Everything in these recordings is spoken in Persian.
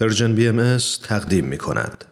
Persian BMS تقدیم می کند.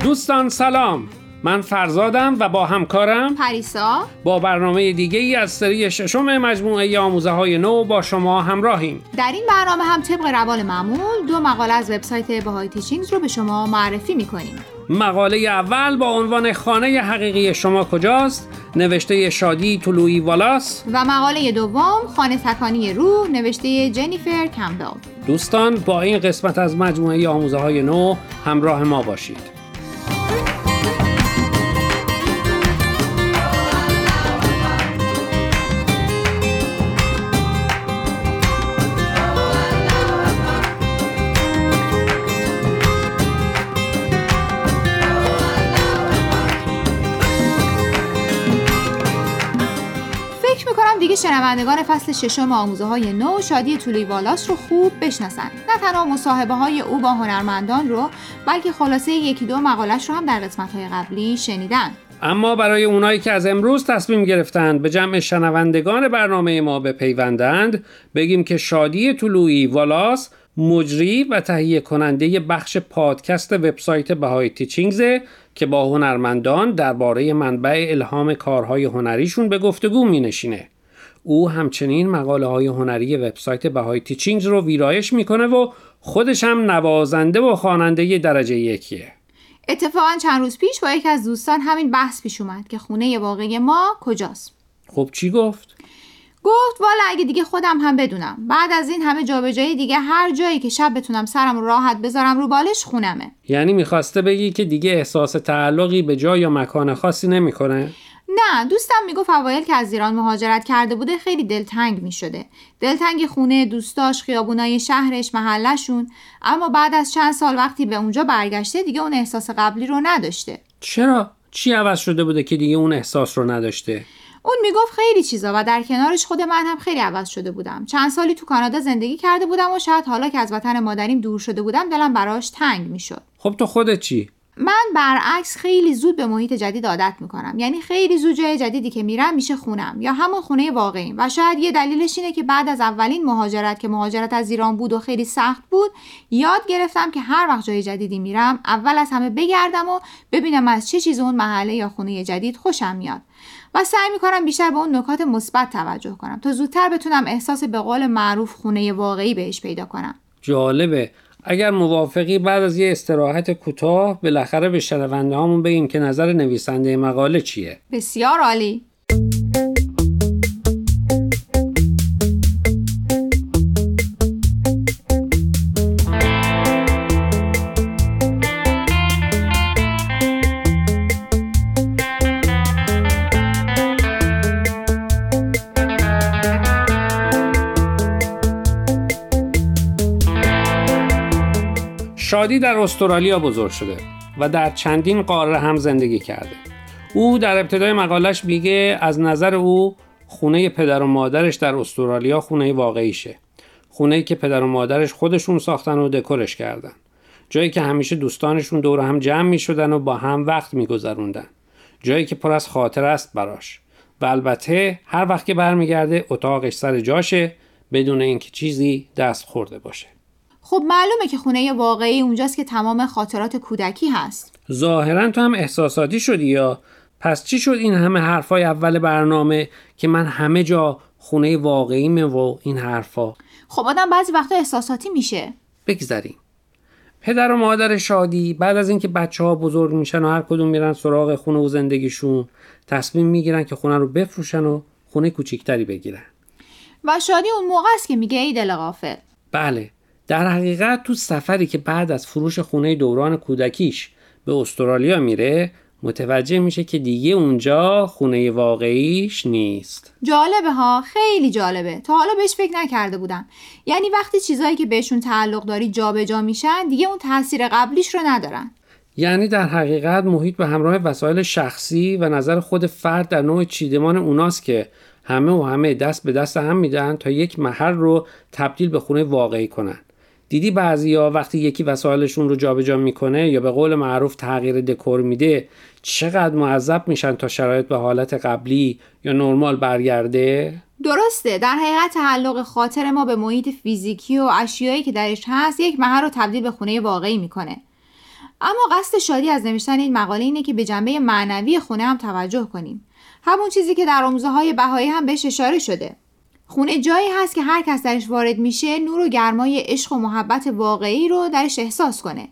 دوستان سلام من فرزادم و با همکارم پریسا. با برنامه دیگه ای از سری ششم مجموعه آموزه های نو با شما همراهیم. در این برنامه هم طبق روال معمول دو مقاله از وبسایت Bahá'í Teachings رو به شما معرفی می‌کنیم. مقاله اول با عنوان خانه حقیقی شما کجاست؟ نوشته شادی طلوعی والاس. و مقاله دوم خانه تکانی روح نوشته جنیفر کمبل دوستان با این قسمت از مجموعه آموزه های نو همراه ما باشید. دیگه شنوندگان فصل ششم آموزه های نو شادی طولی والاس رو خوب بشناسن نه تنها مصاحبه های او با هنرمندان رو بلکه خلاصه یکی دو مقالش رو هم در قسمت های قبلی شنیدن اما برای اونایی که از امروز تصمیم گرفتند به جمع شنوندگان برنامه ما بپیوندند بگیم که شادی طلوعی والاس مجری و تهیه کننده بخش پادکست وبسایت بهای تیچینگزه که با هنرمندان درباره منبع الهام کارهای هنریشون به گفتگو می نشینه. او همچنین مقاله های هنری وبسایت بهای تیچینگز رو ویرایش می‌کنه و خودش هم نوازنده و خواننده درجه یکیه. اتفاقا چند روز پیش با یکی از دوستان همین بحث پیش اومد که خونه واقعی ما کجاست. خب چی گفت؟ گفت والا اگه دیگه خودم هم بدونم. بعد از این همه جابجایی دیگه هر جایی که شب بتونم سرم راحت بذارم رو بالش خونمه. یعنی می‌خواسته بگی که دیگه احساس تعلقی به جای یا مکان خاصی نمی‌کنه؟ نه دوستم می‌گفت اوایل که از ایران مهاجرت کرده بوده خیلی دلتنگ می‌شده. دلتنگ خونه دوستاش خیابونای شهرش محلشون اما بعد از چند سال وقتی به اونجا برگشته دیگه اون احساس قبلی رو نداشته. چرا؟ چی عوض شده بوده که دیگه اون احساس رو نداشته؟ اون می‌گفت خیلی چیزا و در کنارش خود من هم خیلی عوض شده بودم. چند سالی تو کانادا زندگی کرده بودم و شاید حالا که از وطن مادریم دور شده بودم دلم براش تنگ می‌شد. خب تو خودت چی؟ من برعکس خیلی زود به محیط جدید عادت می‌کنم. یعنی خیلی زود جای جدیدی که میرم میشه خونم یا همون خونه واقعیم. و شاید یه دلیلش اینه که بعد از اولین مهاجرت که مهاجرت از ایران بود و خیلی سخت بود یاد گرفتم که هر وقت جای جدیدی میرم اول از همه بگردم و ببینم از چه چیز اون محله یا خونه جدید خوشم میاد. و سعی می‌کنم بیشتر به اون نکات مثبت توجه کنم تا زودتر بتونم احساس به قول معروف خونه واقعی بهش پیدا کنم. جالبه. اگر موافقی بعد از یه استراحت کوتاه بالاخره به شنونده هامون بگیم که نظر نویسنده مقاله چیه. بسیار عالی. شادی در استرالیا بزرگ شده و در چندین قاره هم زندگی کرده. او در ابتدای مقالش میگه از نظر او خونه پدر و مادرش در استرالیا خونه واقعیشه. خونه که پدر و مادرش خودشون ساختن و دکورش کردن. جایی که همیشه دوستانشون دور هم جمع می شدن و با هم وقت می گذروندن. جایی که پر از خاطر است براش. و البته هر وقت که برمیگرده اتاقش سر جاشه بدون اینکه چیزی دست خورده باشه. خب معلومه که خونه واقعی اونجاست که تمام خاطرات کودکی هست. ظاهرا تو هم احساساتی شدی یا؟ پس چی شد این همه حرفای اول برنامه که من همه جا خونه واقعیمه و این حرفا؟ خب آدم بعضی وقتا احساساتی میشه. بگذریم. پدر و مادر شادی بعد از اینکه بچه ها بزرگ میشن و هر کدوم میرن سراغ خونه و زندگیشون تصمیم می‌گیرن که خونه رو بفروشن و خونه کوچیکتری بگیرن. و شادی اون موقع است که میگه ای دل غافل بله. در حقیقت تو سفری که بعد از فروش خونه دوران کودکیش به استرالیا میره متوجه میشه که دیگه اونجا خونه واقعیش نیست. جالبه ها خیلی جالبه. تا حالا بهش فکر نکرده بودم. یعنی وقتی چیزایی که بهشون تعلق داری جابجا جا میشن دیگه اون تاثیر قبلیش رو ندارن. یعنی در حقیقت محیط به همراه وسایل شخصی و نظر خود فرد در نوع چیدمان اوناست که همه و همه دست به دست هم میدن تا یک محل رو تبدیل به خونه واقعی کنن. دیدی بعضیا وقتی یکی وسایلشون رو جابجا می‌کنه یا به قول معروف تغییر دکور میده چقدر معذب میشن تا شرایط به حالت قبلی یا نرمال برگرده؟ درسته. در حقیقت تعلق خاطر ما به محیط فیزیکی و اشیایی که درش هست یک محل رو تبدیل به خونه واقعی می‌کنه. اما قصد شادی از نوشتن این مقاله اینه که به جنبه معنوی خونه هم توجه کنیم. همون چیزی که در آموزه های بهایی هم بهش اشاره شده. خونه جایی هست که هر کس درش وارد میشه نور و گرمای عشق و محبت واقعی رو درش احساس کنه.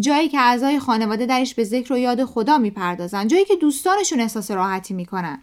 جایی که اعضای خانواده درش به ذکر و یاد خدا می‌پردازن جایی که دوستانشون احساس راحتی می‌کنن.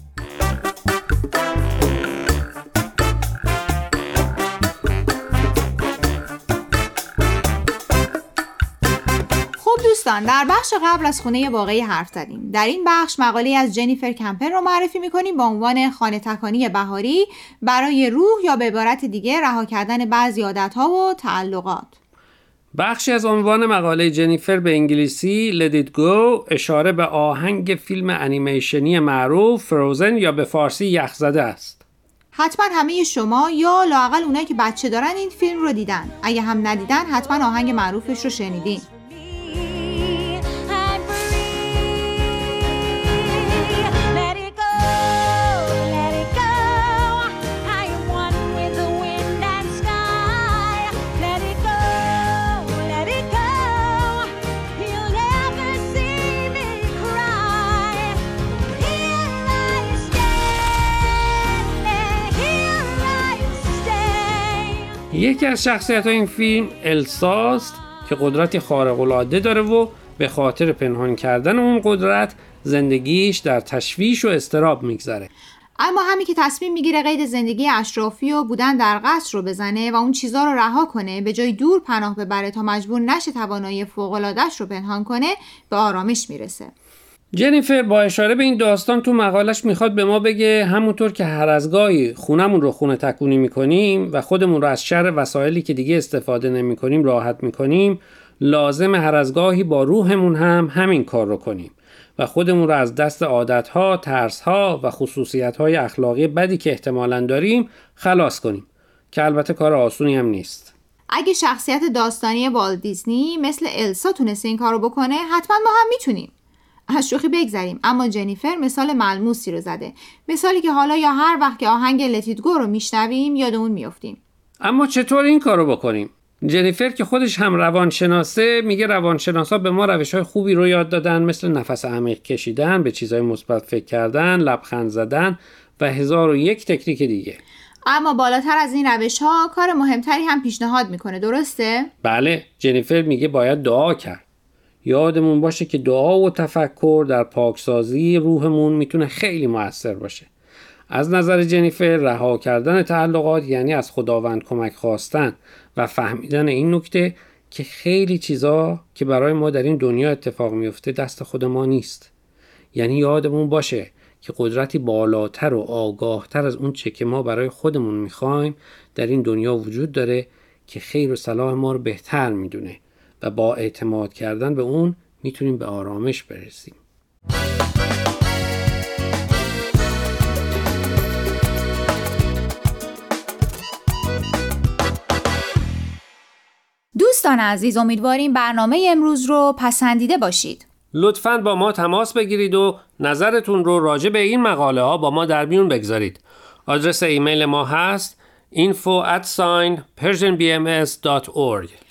دوستان در بخش قبل از خونه واقعی حرف زدیم. در این بخش مقاله از جنیفر کمپر رو معرفی می‌کنیم با عنوان خانه تکانی بهاری برای روح یا به عبارت دیگه رها کردن بعضی ها و تعلقات. بخشی از عنوان مقاله جنیفر به انگلیسی لدیت گو اشاره به آهنگ فیلم انیمیشنی معروف فروزن یا به فارسی یخزده است. حتما همه شما یا لاقل اونایی که بچه دارن این فیلم رو دیدن. اگه هم ندیدن حتما آهنگ معروفش رو شنیدین. یکی از شخصیت این فیلم الساست که قدرتی خارق العاده داره و به خاطر پنهان کردن اون قدرت زندگیش در تشویش و استراب میگذره. اما همین که تصمیم می‌گیره قید زندگی اشرافی و بودن در قصر رو بزنه و اون چیزا رو رها کنه به جای دور پناه ببره تا مجبور نشه توانایی فوق‌العاده‌اش رو پنهان کنه به آرامش می‌رسه. جنیفر با اشاره به این داستان تو مقالش می‌خواد به ما بگه همونطور که هر از گاهی خونمون رو خونه تکونی می‌کنیم و خودمون رو از شر وسایلی که دیگه استفاده نمی‌کنیم راحت می‌کنیم لازم هر از گاهی با روحمون هم همین کار رو کنیم و خودمون رو از دست عادتها، ترسها و خصوصیتهای اخلاقی بدی که احتمالا داریم خلاص کنیم که البته کار آسونی هم نیست. اگه شخصیت داستانی والت دیزنی مثل السا تونسته این کارو بکنه حتما ما هم می‌تونیم. از شوخی بگذریم. اما جنیفر مثال ملموسی رو زده. مثالی که حالا یا هر وقت که آهنگ لتیدگو رو میشنویم یادمون میافتیم. اما چطور این کارو بکنیم؟ جنیفر که خودش هم روانشناسه میگه روانشناسا به ما روش های خوبی رو یاد دادن مثل نفس عمیق کشیدن به چیزهای مثبت فکر کردن لبخند زدن و هزار و یک تکنیک دیگه. اما بالاتر از این روش ها کار مهمتری هم پیشنهاد می‌کنه. درسته؟ بله جنیفر میگه باید دعا کرد. یادمون باشه که دعا و تفکر در پاکسازی روحمون می‌تونه خیلی موثر باشه. از نظر جنیفر رها کردن تعلقات یعنی از خداوند کمک خواستن و فهمیدن این نکته که خیلی چیزا که برای ما در این دنیا اتفاق میفته دست خود ما نیست. یعنی یادمون باشه که قدرتی بالاتر و آگاهتر از اون چه که ما برای خودمون می‌خوایم در این دنیا وجود داره که خیر و صلاح ما رو بهتر می‌دونه. و با اعتماد کردن به اون می‌تونیم به آرامش برسیم. دوستان عزیز امیدواریم برنامه امروز رو پسندیده باشید. لطفا با ما تماس بگیرید و نظرتون رو راجع به این مقاله ها با ما در میون بگذارید. آدرس ایمیل ما هست info at sign persianbms.org